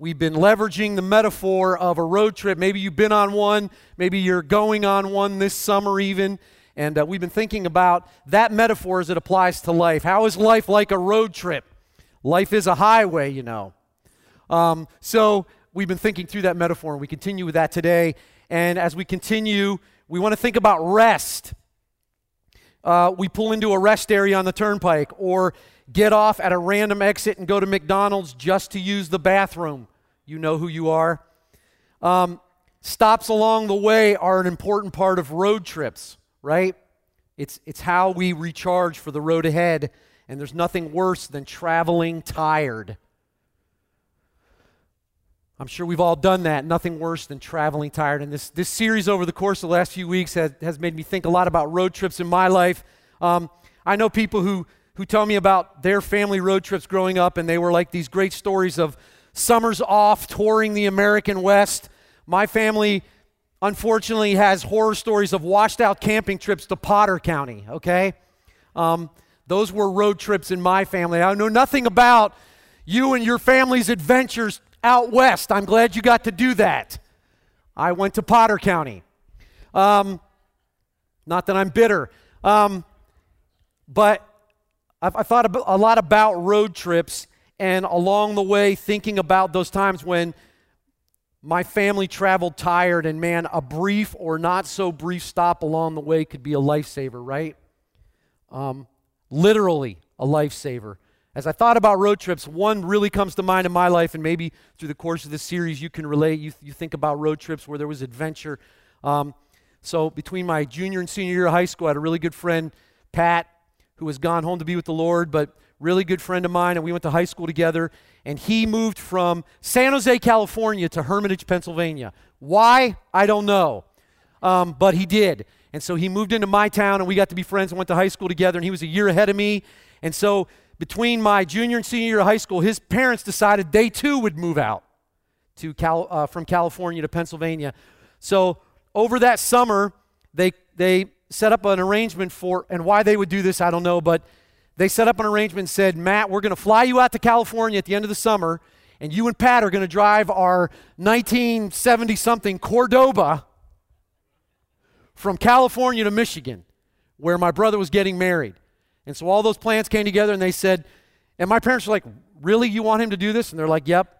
we've been leveraging the metaphor of a road trip. Maybe you've been on one, maybe you're going on one this summer, even. And uh, we've been thinking about that metaphor as it applies to life. How is life like a road trip? Life is a highway, you know. Um, so we've been thinking through that metaphor, and we continue with that today. And as we continue, we want to think about rest. Uh, we pull into a rest area on the turnpike, or get off at a random exit and go to McDonald's just to use the bathroom. You know who you are. Um, stops along the way are an important part of road trips, right? It's, it's how we recharge for the road ahead, and there's nothing worse than traveling tired. I'm sure we've all done that. Nothing worse than traveling tired. And this, this series over the course of the last few weeks has, has made me think a lot about road trips in my life. Um, I know people who who tell me about their family road trips growing up, and they were like these great stories of summers off touring the American West. My family, unfortunately, has horror stories of washed out camping trips to Potter County, okay? Um, those were road trips in my family. I know nothing about you and your family's adventures out west. I'm glad you got to do that. I went to Potter County. Um, not that I'm bitter. Um, but I've, I thought a lot about road trips and along the way thinking about those times when my family traveled tired and man a brief or not so brief stop along the way could be a lifesaver right? Um, literally a lifesaver. As i thought about road trips one really comes to mind in my life and maybe through the course of this series you can relate. You, you think about road trips where there was adventure. Um, so between my junior and senior year of high school i had a really good friend pat who has gone home to be with the Lord, but really good friend of mine, and we went to high school together. And he moved from San Jose, California to Hermitage, Pennsylvania. Why? I don't know. Um, but he did. And so he moved into my town, and we got to be friends and went to high school together. And he was a year ahead of me. And so between my junior and senior year of high school, his parents decided they too would move out to Cal, uh, from California to Pennsylvania. So over that summer, they, they set up an arrangement for, and why they would do this, I don't know, but they set up an arrangement and said, Matt, we're going to fly you out to California at the end of the summer, and you and Pat are going to drive our 1970 something Cordoba from California to Michigan, where my brother was getting married. And so all those plans came together, and they said, and my parents were like, Really? You want him to do this? And they're like, Yep.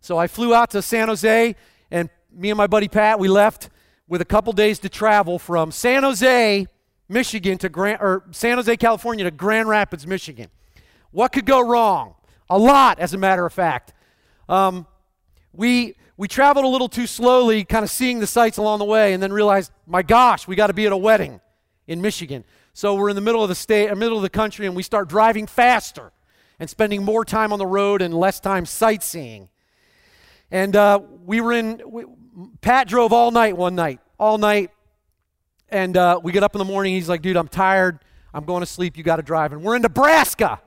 So I flew out to San Jose, and me and my buddy Pat, we left with a couple days to travel from San Jose, Michigan to Grand, or San Jose, California to Grand Rapids, Michigan. What could go wrong? A lot, as a matter of fact. Um, we we traveled a little too slowly, kind of seeing the sights along the way, and then realized, my gosh, we got to be at a wedding in Michigan. So we're in the middle of the state, uh, middle of the country, and we start driving faster and spending more time on the road and less time sightseeing. And uh, we were in, we, Pat drove all night one night, all night. And uh, we get up in the morning. He's like, dude, I'm tired. I'm going to sleep. You got to drive. And we're in Nebraska,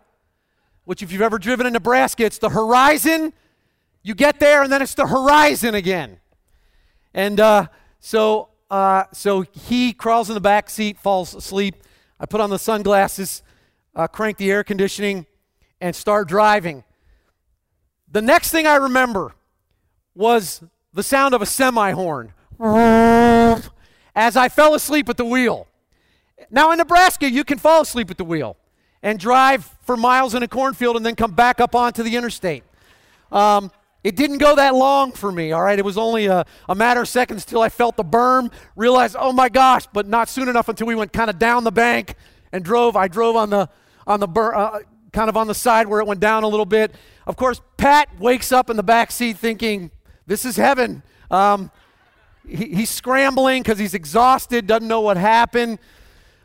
which, if you've ever driven in Nebraska, it's the horizon. You get there, and then it's the horizon again. And uh, so, uh, so he crawls in the back seat, falls asleep. I put on the sunglasses, uh, crank the air conditioning, and start driving. The next thing I remember was the sound of a semi horn as I fell asleep at the wheel. Now, in Nebraska, you can fall asleep at the wheel and drive for miles in a cornfield and then come back up onto the interstate. Um, it didn't go that long for me, all right? It was only a, a matter of seconds till I felt the berm, realized, oh my gosh, but not soon enough until we went kind of down the bank and drove. I drove on the, on the ber, uh, kind of on the side where it went down a little bit. Of course, Pat wakes up in the back seat thinking, this is heaven. Um, he, he's scrambling because he's exhausted, doesn't know what happened.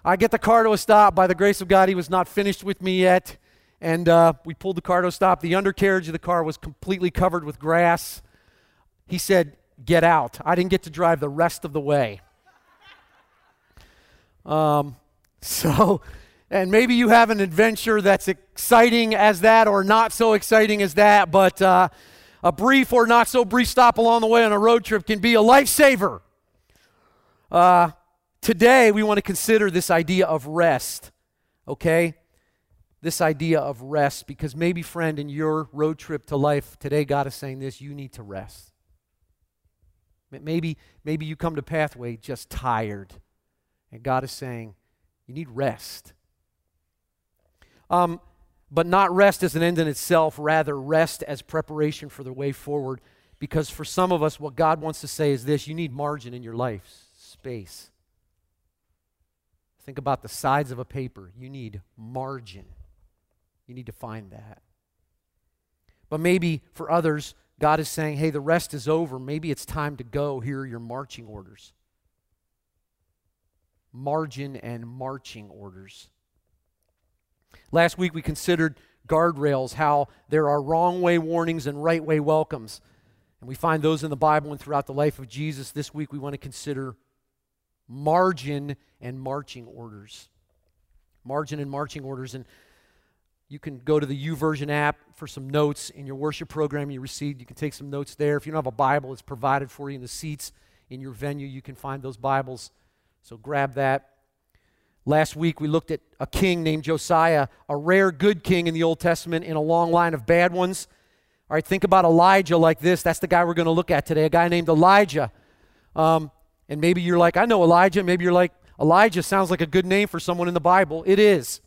I get the car to a stop. By the grace of God, he was not finished with me yet. And uh, we pulled the car to a stop. The undercarriage of the car was completely covered with grass. He said, Get out. I didn't get to drive the rest of the way. Um, so, and maybe you have an adventure that's exciting as that or not so exciting as that, but uh, a brief or not so brief stop along the way on a road trip can be a lifesaver. Uh, today, we want to consider this idea of rest, okay? this idea of rest because maybe, friend, in your road trip to life today, God is saying this you need to rest. Maybe, maybe you come to Pathway just tired, and God is saying you need rest. Um, but not rest as an end in itself, rather, rest as preparation for the way forward. Because for some of us, what God wants to say is this you need margin in your life, space. Think about the sides of a paper. You need margin. You need to find that. But maybe for others, God is saying, hey, the rest is over. Maybe it's time to go. Here are your marching orders. Margin and marching orders. Last week we considered guardrails, how there are wrong way warnings and right way welcomes. And we find those in the Bible and throughout the life of Jesus. This week we want to consider margin and marching orders. Margin and marching orders. And you can go to the YouVersion app for some notes in your worship program you received. You can take some notes there. If you don't have a Bible, it's provided for you in the seats in your venue. You can find those Bibles. So grab that. Last week we looked at a king named Josiah, a rare good king in the Old Testament in a long line of bad ones. All right, think about Elijah like this. That's the guy we're going to look at today, a guy named Elijah. Um, and maybe you're like, I know Elijah. Maybe you're like, Elijah sounds like a good name for someone in the Bible. It is.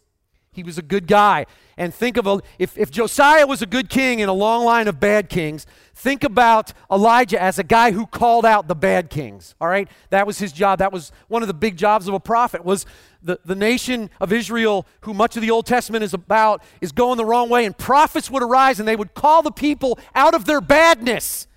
He was a good guy. And think of a, if, if Josiah was a good king in a long line of bad kings, think about Elijah as a guy who called out the bad kings. All right? That was his job. That was one of the big jobs of a prophet was the, the nation of Israel, who much of the Old Testament is about, is going the wrong way, and prophets would arise and they would call the people out of their badness,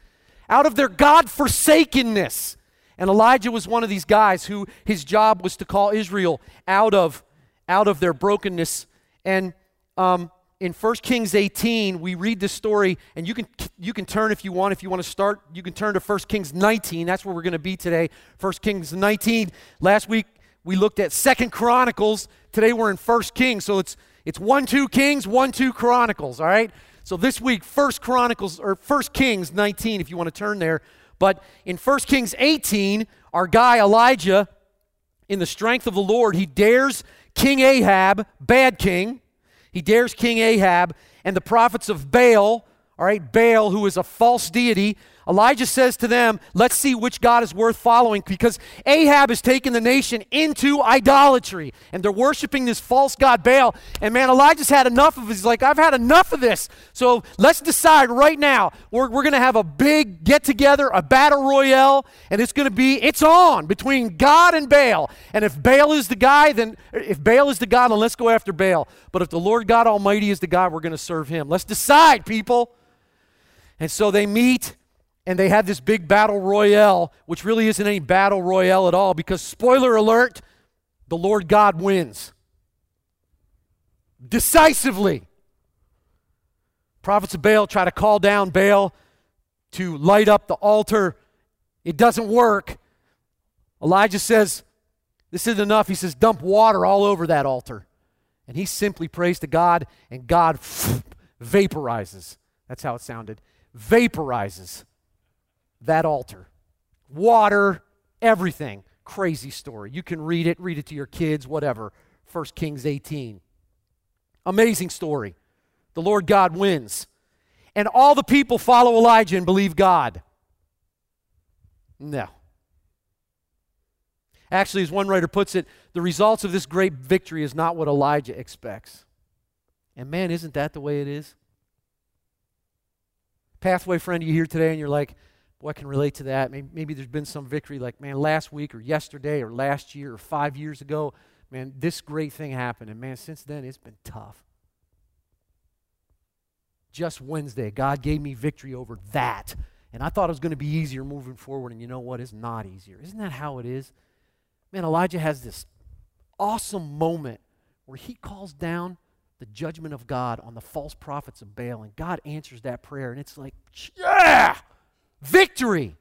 out of their God forsakenness. And Elijah was one of these guys who his job was to call Israel out of, out of their brokenness and um, in 1 Kings 18, we read this story, and you can, you can turn if you want. If you want to start, you can turn to 1 Kings 19. That's where we're going to be today. 1 Kings 19. Last week, we looked at Second Chronicles. Today, we're in 1 Kings. So it's, it's 1 2 Kings, 1 2 Chronicles, all right? So this week, 1 Chronicles, or 1 Kings 19, if you want to turn there. But in 1 Kings 18, our guy Elijah, in the strength of the Lord, he dares King Ahab, bad king, he dares King Ahab. And the prophets of Baal, all right, Baal, who is a false deity, Elijah says to them, Let's see which God is worth following because Ahab has taken the nation into idolatry and they're worshiping this false God Baal. And man, Elijah's had enough of it. He's like, I've had enough of this. So let's decide right now. We're, we're going to have a big get together, a battle royale, and it's going to be, it's on between God and Baal. And if Baal is the guy, then if Baal is the God, then let's go after Baal. But if the Lord God Almighty is the God, we're going to serve him. Let's decide, people. And so they meet and they had this big battle royale, which really isn't any battle royale at all because, spoiler alert, the Lord God wins. Decisively. Prophets of Baal try to call down Baal to light up the altar. It doesn't work. Elijah says, This isn't enough. He says, Dump water all over that altar. And he simply prays to God, and God vaporizes. That's how it sounded. Vaporizes that altar. Water, everything. Crazy story. You can read it, read it to your kids, whatever. 1 Kings 18. Amazing story. The Lord God wins. And all the people follow Elijah and believe God. No. Actually, as one writer puts it, the results of this great victory is not what Elijah expects. And man, isn't that the way it is? Pathway friend, you here today and you're like, Boy, I can relate to that. Maybe, maybe there's been some victory like, man, last week or yesterday or last year or five years ago, man, this great thing happened. And man, since then, it's been tough. Just Wednesday, God gave me victory over that. And I thought it was going to be easier moving forward. And you know what? It's not easier. Isn't that how it is? Man, Elijah has this awesome moment where he calls down the judgment of God on the false prophets of Baal. And God answers that prayer. And it's like, yeah! Victory!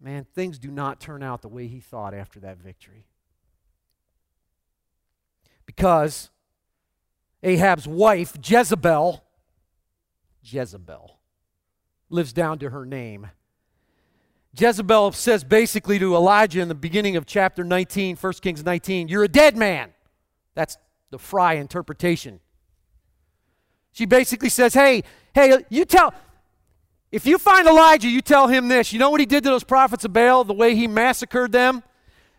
Man, things do not turn out the way he thought after that victory. Because Ahab's wife, Jezebel, Jezebel, lives down to her name. Jezebel says basically to Elijah in the beginning of chapter 19, 1 Kings 19, You're a dead man. That's the Fry interpretation. She basically says, Hey, hey, you tell, if you find Elijah, you tell him this. You know what he did to those prophets of Baal, the way he massacred them?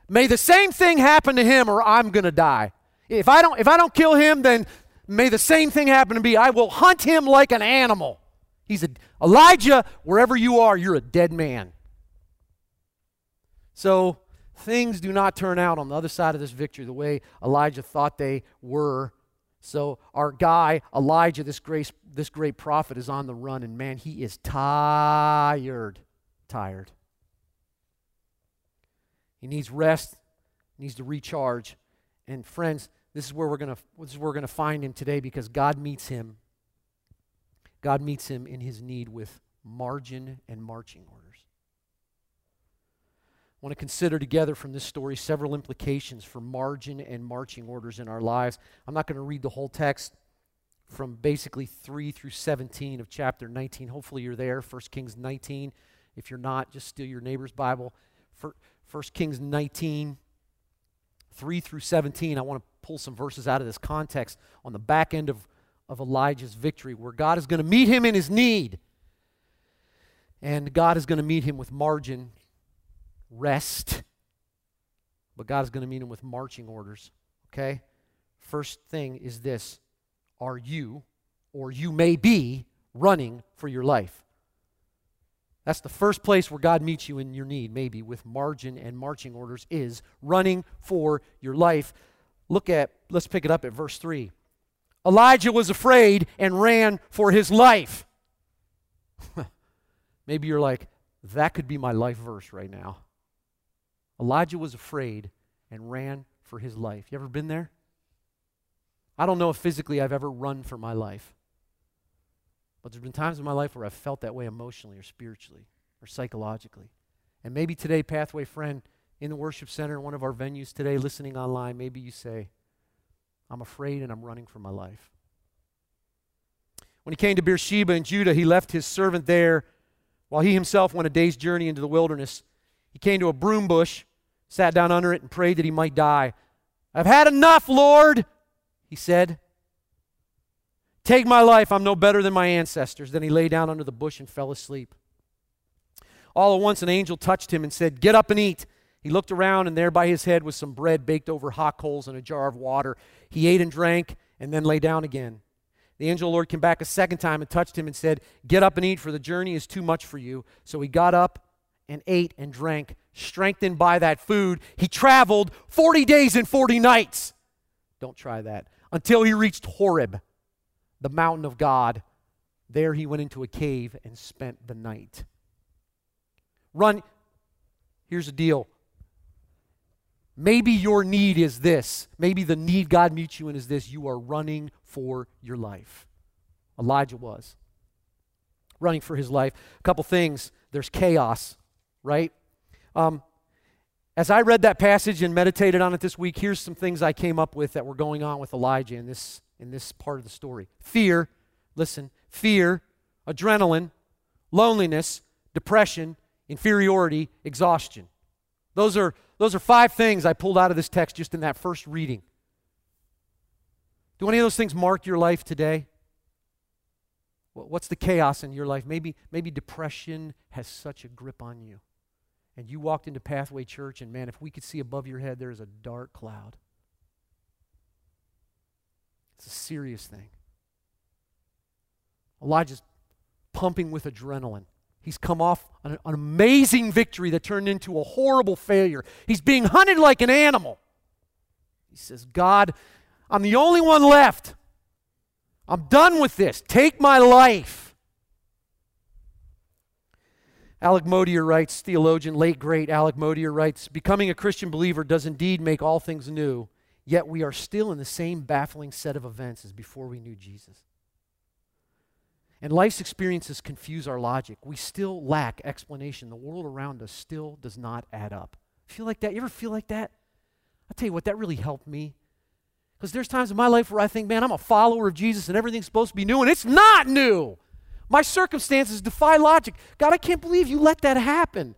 May the same thing happen to him or I'm going to die. If I don't if I don't kill him, then may the same thing happen to me. I will hunt him like an animal. He's a Elijah, wherever you are, you're a dead man. So things do not turn out on the other side of this victory the way Elijah thought they were. So our guy, Elijah, this great, this great prophet, is on the run, and man, he is tired. Tired. He needs rest, needs to recharge. And friends, this is where we're gonna this is where we're gonna find him today because God meets him. God meets him in his need with margin and marching orders. Want to consider together from this story several implications for margin and marching orders in our lives. I'm not going to read the whole text from basically 3 through 17 of chapter 19. Hopefully you're there, 1 Kings 19. If you're not, just steal your neighbor's Bible. 1 Kings 19, 3 through 17. I want to pull some verses out of this context on the back end of, of Elijah's victory, where God is going to meet him in his need. And God is going to meet him with margin rest. But God is going to meet him with marching orders. Okay? First thing is this Are you, or you may be, running for your life? That's the first place where God meets you in your need, maybe with margin and marching orders, is running for your life. Look at, let's pick it up at verse 3. Elijah was afraid and ran for his life. maybe you're like, that could be my life verse right now. Elijah was afraid and ran for his life. You ever been there? I don't know if physically I've ever run for my life. But there's been times in my life where I've felt that way emotionally or spiritually or psychologically. And maybe today, Pathway friend, in the worship center, one of our venues today, listening online, maybe you say, I'm afraid and I'm running for my life. When he came to Beersheba in Judah, he left his servant there while he himself went a day's journey into the wilderness. He came to a broom bush, sat down under it, and prayed that he might die. I've had enough, Lord, he said. Take my life. I'm no better than my ancestors. Then he lay down under the bush and fell asleep. All at once, an angel touched him and said, Get up and eat. He looked around, and there by his head was some bread baked over hot coals and a jar of water. He ate and drank, and then lay down again. The angel of the Lord came back a second time and touched him and said, Get up and eat, for the journey is too much for you. So he got up and ate and drank, strengthened by that food. He traveled 40 days and 40 nights. Don't try that. Until he reached Horeb, the mountain of God. There he went into a cave and spent the night. Run. Here's the deal. Maybe your need is this. Maybe the need God meets you in is this. You are running for your life. Elijah was running for his life. A couple things. There's chaos right? Um, as I read that passage and meditated on it this week, here's some things I came up with that were going on with Elijah in this, in this part of the story fear, listen, fear, adrenaline, loneliness, depression, inferiority, exhaustion. Those are, those are five things I pulled out of this text just in that first reading. Do any of those things mark your life today? What's the chaos in your life? Maybe, maybe depression has such a grip on you and you walked into Pathway Church, and man, if we could see above your head, there is a dark cloud. It's a serious thing. Elijah's pumping with adrenaline. He's come off an, an, amazing victory that turned into a horrible failure. He's being hunted like an animal. He says, God, I'm the only one left. I'm done with this. Take my life. Alec Motyer writes, theologian, late great Alec Motyer writes, becoming a Christian believer does indeed make all things new, yet we are still in the same baffling set of events as before we knew Jesus. And life's experiences confuse our logic. We still lack explanation. The world around us still does not add up. Feel like that? You ever feel like that? I'll tell you what, that really helped me. Because there's times in my life where I think, man, I'm a follower of Jesus and everything's supposed to be new, and it's not new. My circumstances defy logic. God, I can't believe you let that happen.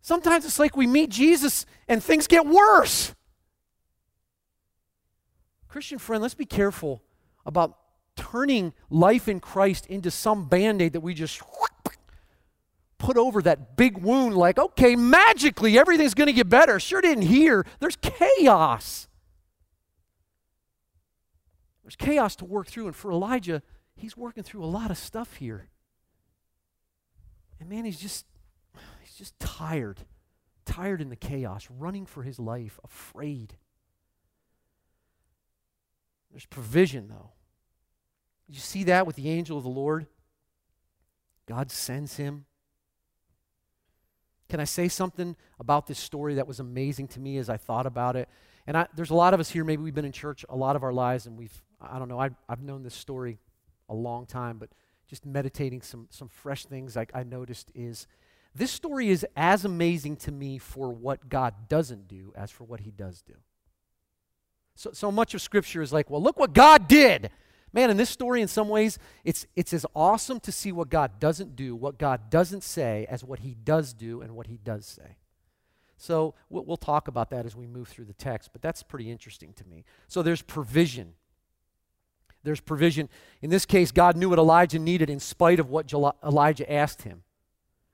Sometimes it's like we meet Jesus and things get worse. Christian friend, let's be careful about turning life in Christ into some band aid that we just put over that big wound, like, okay, magically everything's going to get better. Sure didn't here. There's chaos. There's chaos to work through. And for Elijah, he's working through a lot of stuff here. And man, he's just he's just tired. Tired in the chaos, running for his life, afraid. There's provision though. You see that with the angel of the Lord? God sends him. Can I say something about this story that was amazing to me as I thought about it? And I, there's a lot of us here, maybe we've been in church a lot of our lives, and we've, I don't know, I, I've known this story a long time, but just meditating some, some fresh things I, I noticed is this story is as amazing to me for what God doesn't do as for what he does do. So, so much of Scripture is like, well, look what God did. Man, in this story, in some ways, it's, it's as awesome to see what God doesn't do, what God doesn't say, as what He does do and what He does say. So we'll, we'll talk about that as we move through the text, but that's pretty interesting to me. So there's provision. There's provision. In this case, God knew what Elijah needed in spite of what Elijah asked him.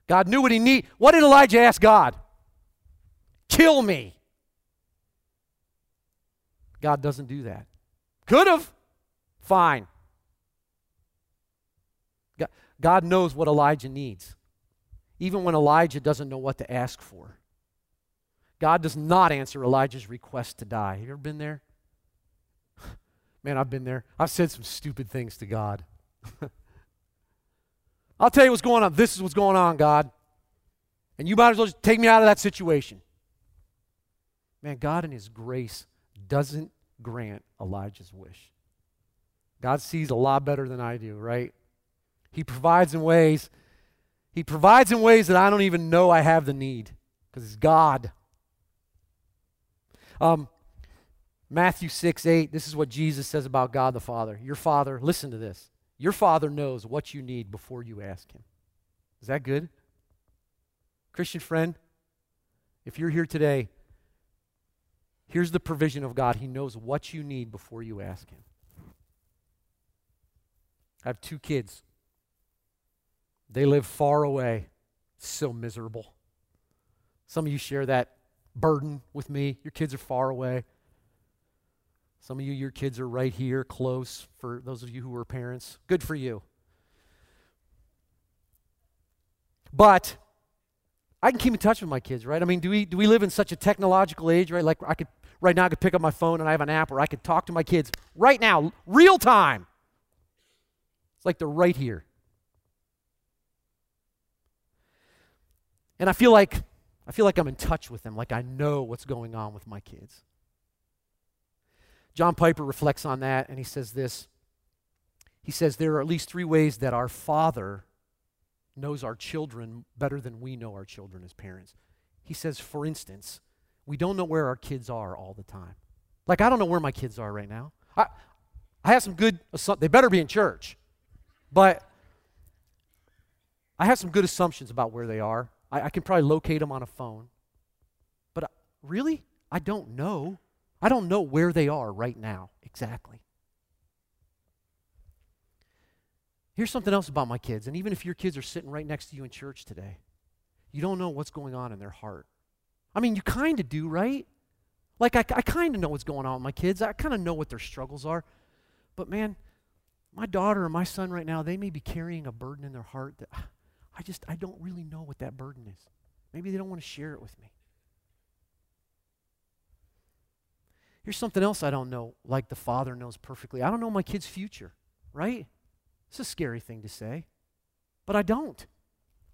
God knew what he needed. What did Elijah ask God? Kill me. God doesn't do that. Could have. Fine. God knows what Elijah needs, even when Elijah doesn't know what to ask for. God does not answer Elijah's request to die. Have you ever been there? Man, I've been there. I've said some stupid things to God. I'll tell you what's going on. This is what's going on, God. And you might as well just take me out of that situation. Man, God in His grace doesn't grant Elijah's wish. God sees a lot better than I do, right? He provides in ways, He provides in ways that I don't even know I have the need because He's God. Um, Matthew 6 8, this is what Jesus says about God the Father. Your Father, listen to this. Your Father knows what you need before you ask Him. Is that good? Christian friend, if you're here today, here's the provision of God. He knows what you need before you ask Him. I have two kids. They live far away. so miserable. Some of you share that burden with me. Your kids are far away. Some of you, your kids are right here, close, for those of you who are parents. Good for you. But I can keep in touch with my kids, right? I mean, do we, do we live in such a technological age, right? Like, I could, right now, I could pick up my phone and I have an app where I could talk to my kids right now, real time. It's like they're right here. And I feel like I feel like I'm in touch with them, like I know what's going on with my kids. John Piper reflects on that and he says this. He says there are at least three ways that our Father knows our children better than we know our children as parents. He says, for instance, we don't know where our kids are all the time. Like, I don't know where my kids are right now. I, I have some good, they better be in church, but I have some good assumptions about where they are. I, I can probably locate them on a phone. But uh, really, I don't know. I don't know where they are right now exactly. Here's something else about my kids, and even if your kids are sitting right next to you in church today, you don't know what's going on in their heart. I mean, you kind of do, right? Like, I, I kind of know what's going on with my kids. I kind of know what their struggles are. But man, my daughter or my son right now, they may be carrying a burden in their heart that I just, I don't really know what that burden is. Maybe they don't want to share it with me. Here's something else I don't know, like the father knows perfectly. I don't know my kid's future, right? It's a scary thing to say, but I don't.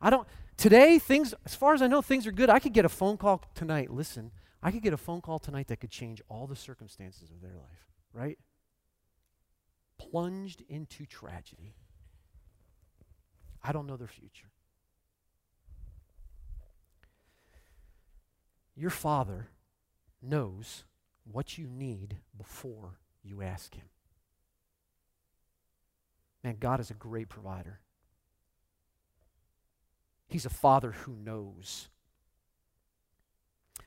I don't. Today, things, as far as I know, things are good. I could get a phone call tonight. Listen, I could get a phone call tonight that could change all the circumstances of their life, right? Plunged into tragedy. I don't know their future. Your Father knows what you need before you ask Him. Man, God is a great provider. He's a Father who knows.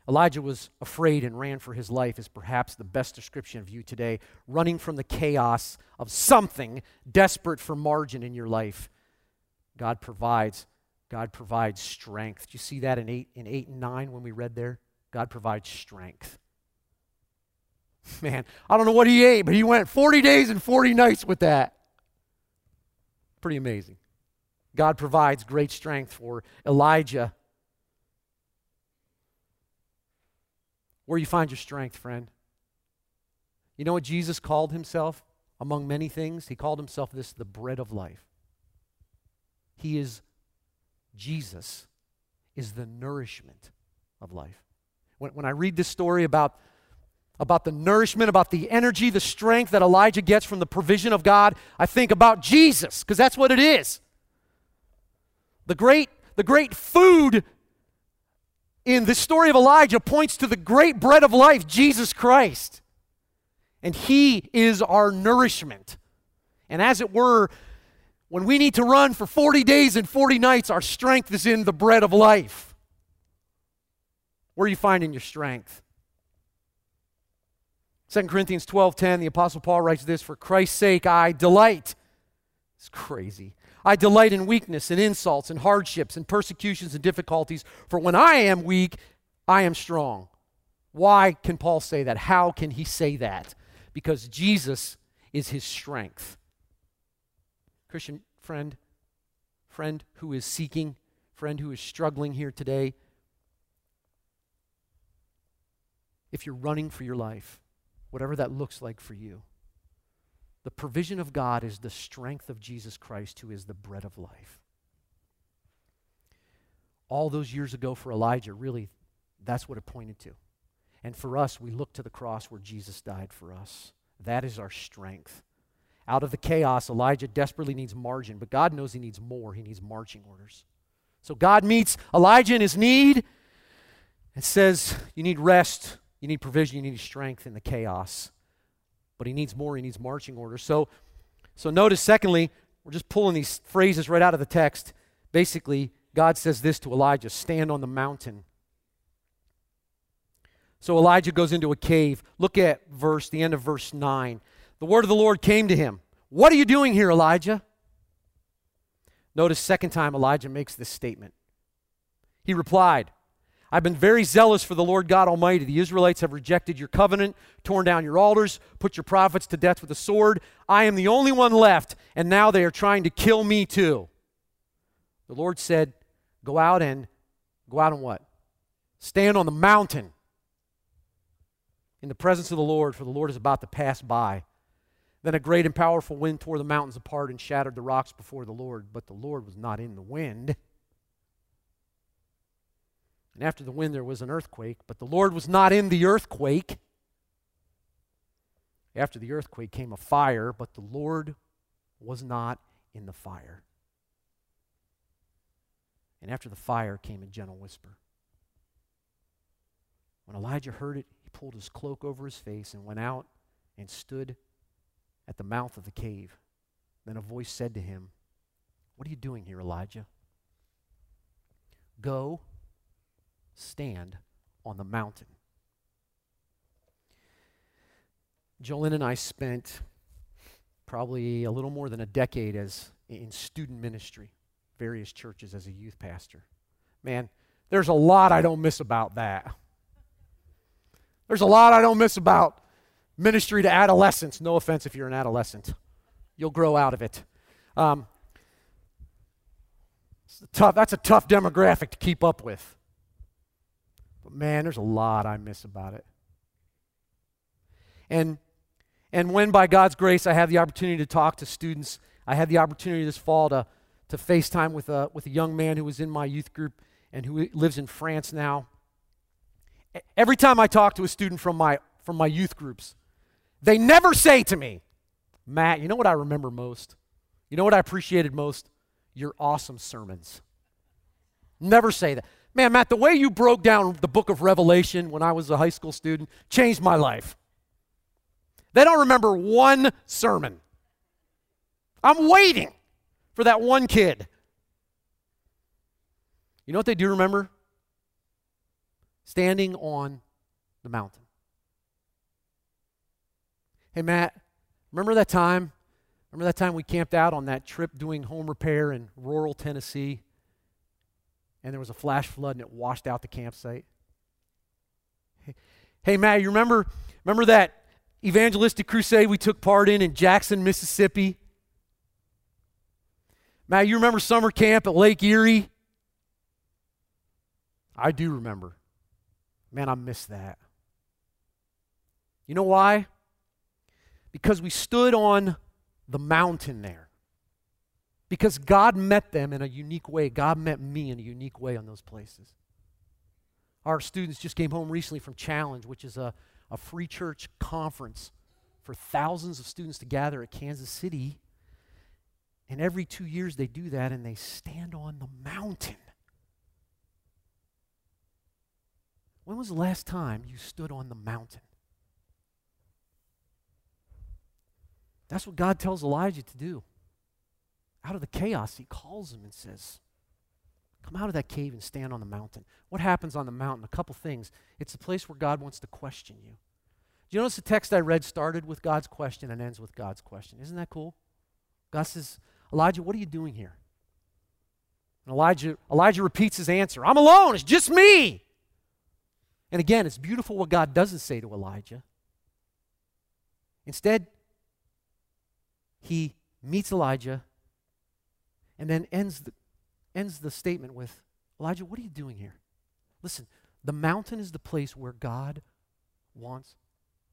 Elijah was afraid and ran for his life, is perhaps the best description of you today, running from the chaos of something desperate for margin in your life. God provides. God provides strength. Do you see that in 8, in 8 and 9 when we read there? God provides strength. Man, I don't know what he ate, but he went 40 days and 40 nights with that. Pretty amazing. God provides great strength for Elijah where you find your strength, friend. You know what Jesus called himself among many things? He called himself this the bread of life. He is, Jesus is the nourishment of life. When, when I read this story about, about the nourishment, about the energy, the strength that Elijah gets from the provision of God, I think about Jesus, because that's what it is. The great, the great food in the story of Elijah points to the great bread of life, Jesus Christ. And He is our nourishment. And as it were, when we need to run for 40 days and 40 nights, our strength is in the bread of life. Where are you finding your strength? 2 Corinthians 12:10 the apostle Paul writes this for Christ's sake I delight. It's crazy. I delight in weakness and insults and hardships and persecutions and difficulties, for when I am weak, I am strong. Why can Paul say that? How can he say that? Because Jesus is his strength. Christian friend, friend who is seeking, friend who is struggling here today, if you're running for your life, whatever that looks like for you, the provision of God is the strength of Jesus Christ, who is the bread of life. All those years ago for Elijah, really, that's what it pointed to. And for us, we look to the cross where Jesus died for us. That is our strength. Out of the chaos, Elijah desperately needs margin, but God knows he needs more. He needs marching orders. So God meets Elijah in his need and says, You need rest, you need provision, you need strength in the chaos but he needs more. He needs marching orders. So, so notice, secondly, we're just pulling these phrases right out of the text. Basically, God says this to Elijah stand on the mountain. So Elijah goes into a cave. Look at verse, the end of verse 9. The word of the Lord came to him. What are you doing here, Elijah? Notice, second time, Elijah makes this statement. He replied, I've been very zealous for the Lord God Almighty. The Israelites have rejected your covenant, torn down your altars, put your prophets to death with a sword. I am the only one left, and now they are trying to kill me too. The Lord said, Go out and go out and what? Stand on the mountain in the presence of the Lord, for the Lord is about to pass by. Then a great and powerful wind tore the mountains apart and shattered the rocks before the Lord, but the Lord was not in the wind. And after the wind, there was an earthquake, but the Lord was not in the earthquake. After the earthquake came a fire, but the Lord was not in the fire. And after the fire came a gentle whisper. When Elijah heard it, he pulled his cloak over his face and went out and stood at the mouth of the cave. Then a voice said to him, What are you doing here, Elijah? Go stand on the mountain. Jolene and I spent probably a little more than a decade as in student ministry, various churches as a youth pastor. Man, there's a lot I don't miss about that. There's a lot I don't miss about ministry to adolescents. No offense if you're an adolescent, you'll grow out of it. Um, tough, that's a tough demographic to keep up with. But man, there's a lot I miss about it. And and when by God's grace I have the opportunity to talk to students, I had the opportunity this fall to to FaceTime with a with a young man who was in my youth group and who lives in France now. Every time I talk to a student from my from my youth groups, they never say to me, Matt, you know what I remember most? You know what I appreciated most? Your awesome sermons. Never say that. Man, Matt, the way you broke down the book of Revelation when I was a high school student changed my life. They don't remember one sermon. I'm waiting for that one kid. You know what they do remember? standing on the mountain. Hey, Matt, remember that time? Remember that time we camped out on that trip doing home repair in rural Tennessee? And there was a flash flood and it washed out the campsite? Hey, hey Matt, you remember, remember that evangelistic crusade we took part in in Jackson, Mississippi? Matt, you remember summer camp at Lake Erie? I do remember. Man, I miss that. You know why? Because we stood on the mountain there. Because God met them in a unique way. God met me in a unique way on those places. Our students just came home recently from Challenge, which is a, a free church conference for thousands of students to gather at Kansas City. And every two years they do that and they stand on the mountain. When was the last time you stood on the mountain? That's what God tells Elijah to do. Out of the chaos, he calls him and says, Come out of that cave and stand on the mountain. What happens on the mountain? A couple things. It's a place where God wants to question you. Do you notice the text I read started with God's question and ends with God's question? Isn't that cool? God says, Elijah, what are you doing here? And Elijah, Elijah repeats his answer I'm alone, it's just me. And again, it's beautiful what God doesn't say to Elijah. Instead, he meets Elijah and then ends the, ends the statement with Elijah, what are you doing here? Listen, the mountain is the place where God wants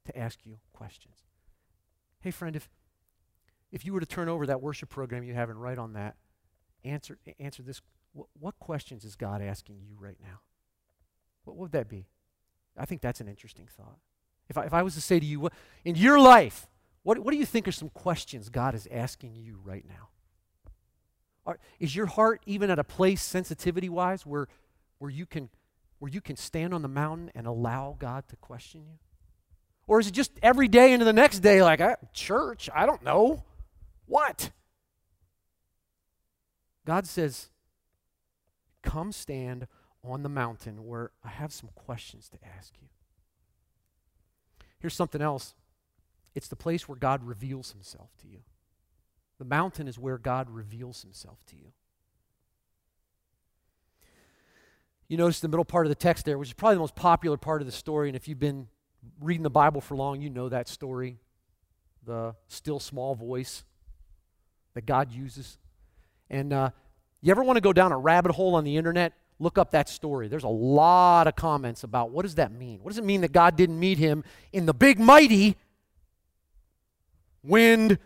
to ask you questions. Hey, friend, if, if you were to turn over that worship program you have and write on that, answer, answer this what, what questions is God asking you right now? What would that be? I think that's an interesting thought. If I, if I was to say to you, in your life, what, what do you think are some questions God is asking you right now? Are, is your heart even at a place, sensitivity wise, where, where, you can, where you can stand on the mountain and allow God to question you? Or is it just every day into the next day, like, church, I don't know. What? God says, Come stand on the mountain where I have some questions to ask you. Here's something else it's the place where God reveals himself to you. The mountain is where God reveals himself to you. You notice the middle part of the text there, which is probably the most popular part of the story. And if you've been reading the Bible for long, you know that story the still small voice that God uses. And uh, you ever want to go down a rabbit hole on the internet look up that story. There's a lot of comments about what does that mean? What does it mean that God didn't meet him in the big mighty wind,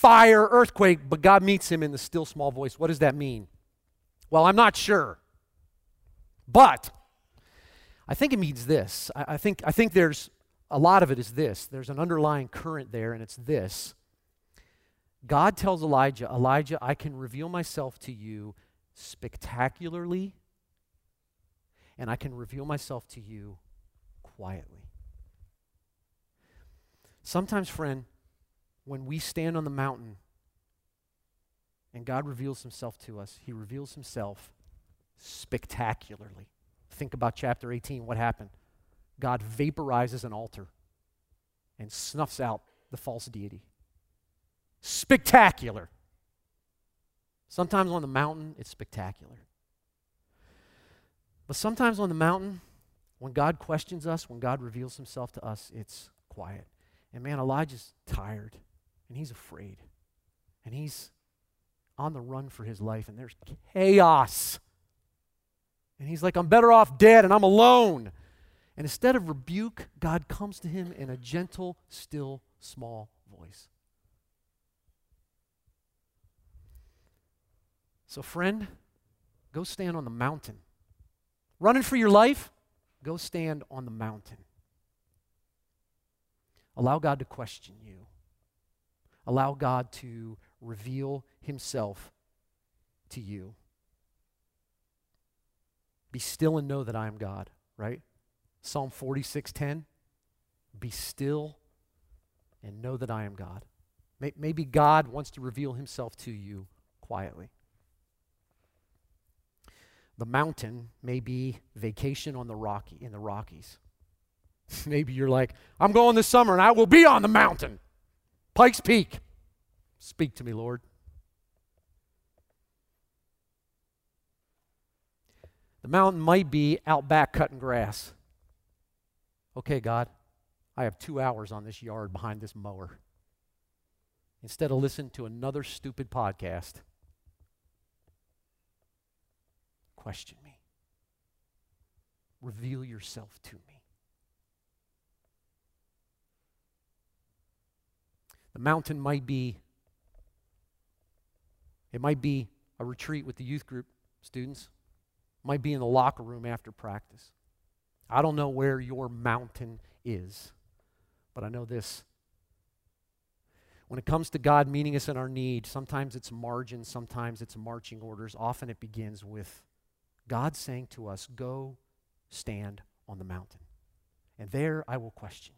fire, earthquake, but God meets him in the still small voice? What does that mean? Well, I'm not sure. But I think it means this. I, I think, I think there's a lot of it is this. There's an underlying current there, and it's this. God tells Elijah, Elijah, I can reveal myself to you spectacularly and I can reveal myself to you quietly. Sometimes, friend, when we stand on the mountain and God reveals himself to us, he reveals himself spectacularly. Think about chapter 18. What happened? God vaporizes an altar and snuffs out the false deity. Spectacular. Sometimes on the mountain, it's spectacular. But sometimes on the mountain, when God questions us, when God reveals himself to us, it's quiet. And man, Elijah's tired and he's afraid. And he's on the run for his life and there's chaos. And he's like, I'm better off dead and I'm alone. And instead of rebuke, God comes to him in a gentle, still, small voice. So, friend, go stand on the mountain Running for your life? Go stand on the mountain. Allow God to question you. Allow God to reveal himself to you. Be still and know that I am God, right? Psalm 46:10. Be still and know that I am God. Maybe God wants to reveal himself to you quietly. The mountain may be vacation on the Rocky in the Rockies. Maybe you're like, I'm going this summer and I will be on the mountain. Pikes Peak. Speak to me, Lord. The mountain might be out back cutting grass. Okay, God, I have two hours on this yard behind this mower. Instead of listening to another stupid podcast, question me. Reveal yourself to me. The mountain might be it might be a retreat with the youth group students. It might be in the locker room after practice. I don't know where your mountain is, but I know this. When it comes to God meeting us in our need, sometimes it's margin, sometimes it's marching orders. Often it begins with God saying to us, Go stand on the mountain, and there I will question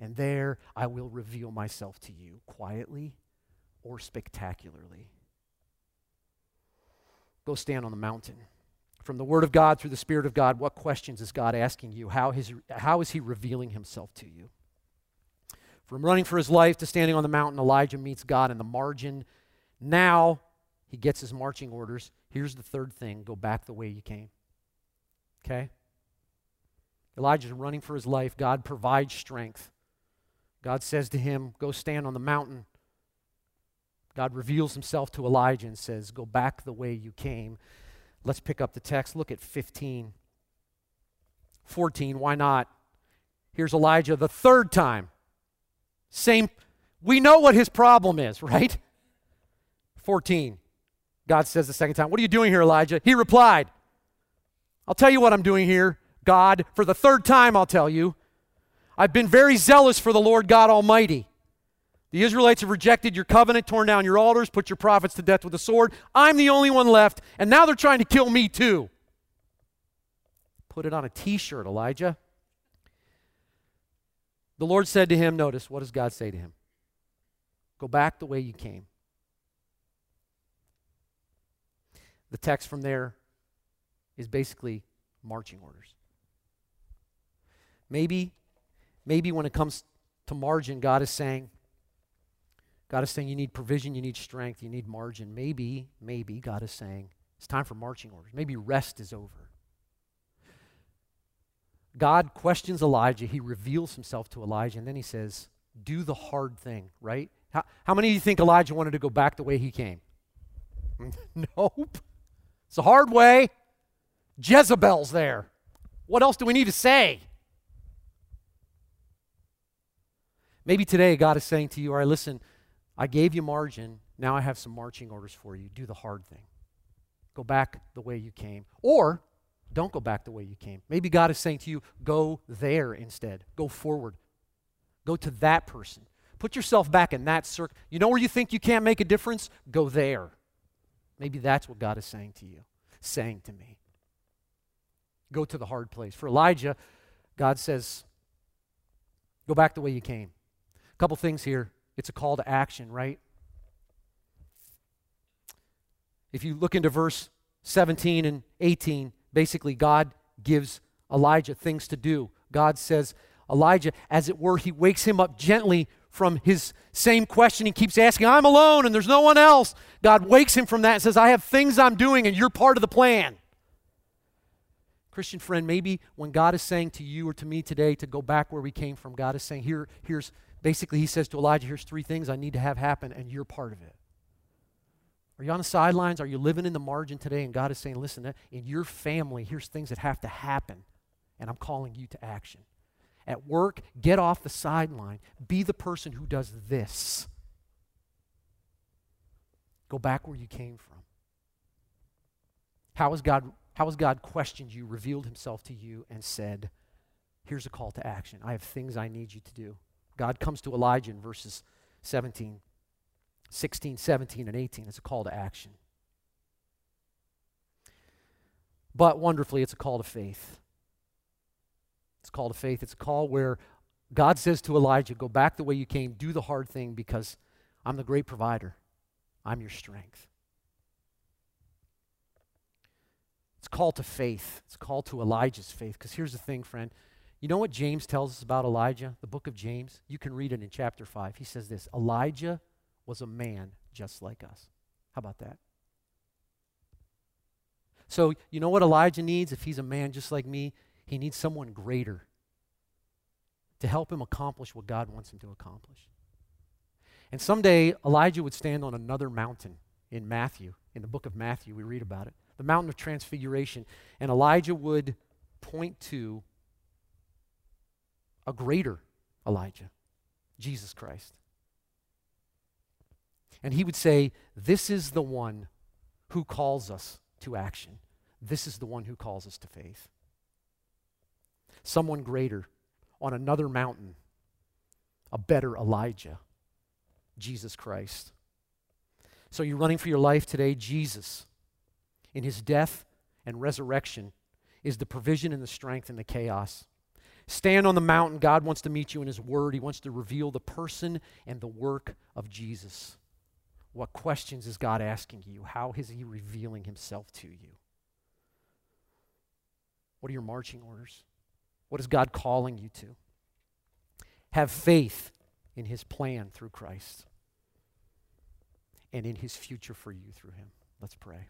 and there I will reveal myself to you quietly or spectacularly. Go stand on the mountain. From the Word of God through the Spirit of God, what questions is God asking you? How is, how is He revealing Himself to you? From running for his life to standing on the mountain, Elijah meets God in the margin. Now he gets his marching orders. Here's the third thing go back the way you came. Okay? Elijah's running for his life. God provides strength. God says to him, Go stand on the mountain. God reveals himself to Elijah and says, Go back the way you came. Let's pick up the text. Look at 15. 14, why not? Here's Elijah the third time. Same, we know what his problem is, right? 14. God says the second time, What are you doing here, Elijah? He replied, I'll tell you what I'm doing here, God. For the third time, I'll tell you. I've been very zealous for the Lord God Almighty. The Israelites have rejected your covenant, torn down your altars, put your prophets to death with a sword. I'm the only one left, and now they're trying to kill me too. Put it on a t shirt, Elijah. The Lord said to him, Notice, what does God say to him? Go back the way you came. The text from there is basically marching orders. Maybe, maybe when it comes to margin, God is saying, God is saying you need provision, you need strength, you need margin. Maybe, maybe God is saying it's time for marching orders. Maybe rest is over. God questions Elijah. He reveals himself to Elijah, and then he says, Do the hard thing, right? How, how many of you think Elijah wanted to go back the way he came? nope. It's a hard way. Jezebel's there. What else do we need to say? Maybe today God is saying to you, All right, listen, I gave you margin. Now I have some marching orders for you. Do the hard thing. Go back the way you came. Or don't go back the way you came. Maybe God is saying to you, go there instead. Go forward. Go to that person. Put yourself back in that circle. You know where you think you can't make a difference? Go there. Maybe that's what God is saying to you, saying to me. Go to the hard place. For Elijah, God says, go back the way you came. A couple things here. It's a call to action, right? If you look into verse 17 and 18, basically, God gives Elijah things to do. God says, Elijah, as it were, he wakes him up gently from his same question. He keeps asking, I'm alone and there's no one else. God wakes him from that and says, I have things I'm doing and you're part of the plan. Christian friend, maybe when God is saying to you or to me today to go back where we came from, God is saying, Here, here's basically, he says to Elijah, here's three things I need to have happen, and you're part of it. Are you on the sidelines? Are you living in the margin today? And God is saying, listen, in your family, here's things that have to happen, and I'm calling you to action. At work, get off the sideline. Be the person who does this. Go back where you came from. How has God, how has God questioned you, revealed himself to you, and said, Here's a call to action. I have things I need you to do. God comes to Elijah in verses 17, 16, 17, and 18. It's a call to action. But wonderfully, it's a call to faith. It's a call to faith. It's a call where God says to Elijah, Go back the way you came, do the hard thing because I'm the great provider. I'm your strength. It's a call to faith. It's a call to Elijah's faith. Because here's the thing, friend. You know what James tells us about Elijah? The book of James? You can read it in chapter 5. He says this Elijah was a man just like us. How about that? So, you know what Elijah needs if he's a man just like me? He needs someone greater to help him accomplish what God wants him to accomplish. And someday, Elijah would stand on another mountain in Matthew. In the book of Matthew, we read about it the mountain of transfiguration. And Elijah would point to a greater Elijah, Jesus Christ. And he would say, This is the one who calls us to action. This is the one who calls us to faith. Someone greater on another mountain, a better Elijah, Jesus Christ. So you're running for your life today, Jesus, in his death and resurrection, is the provision and the strength in the chaos. Stand on the mountain. God wants to meet you in his word. He wants to reveal the person and the work of Jesus. What questions is God asking you? How is he revealing himself to you? What are your marching orders? What is God calling you to? Have faith in his plan through Christ and in his future for you through him. Let's pray.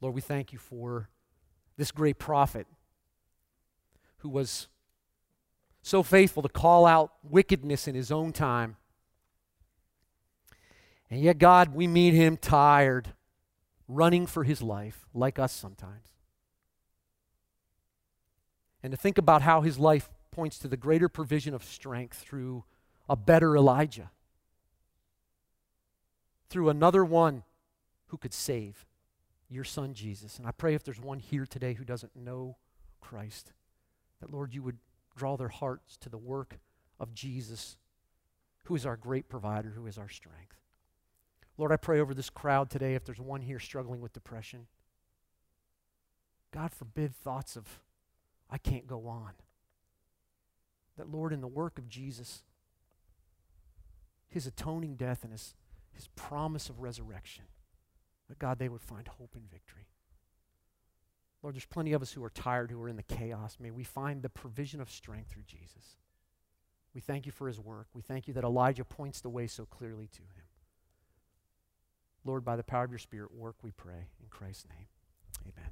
Lord, we thank you for this great prophet who was so faithful to call out wickedness in his own time. And yet, God, we meet him tired, running for his life, like us sometimes. And to think about how his life points to the greater provision of strength through a better Elijah, through another one who could save your son Jesus. And I pray if there's one here today who doesn't know Christ, that Lord, you would draw their hearts to the work of Jesus, who is our great provider, who is our strength. Lord, I pray over this crowd today if there's one here struggling with depression. God forbid thoughts of, I can't go on. That, Lord, in the work of Jesus, his atoning death and his, his promise of resurrection, that God, they would find hope and victory. Lord, there's plenty of us who are tired, who are in the chaos. May we find the provision of strength through Jesus. We thank you for his work. We thank you that Elijah points the way so clearly to him. Lord, by the power of your Spirit, work, we pray. In Christ's name, amen.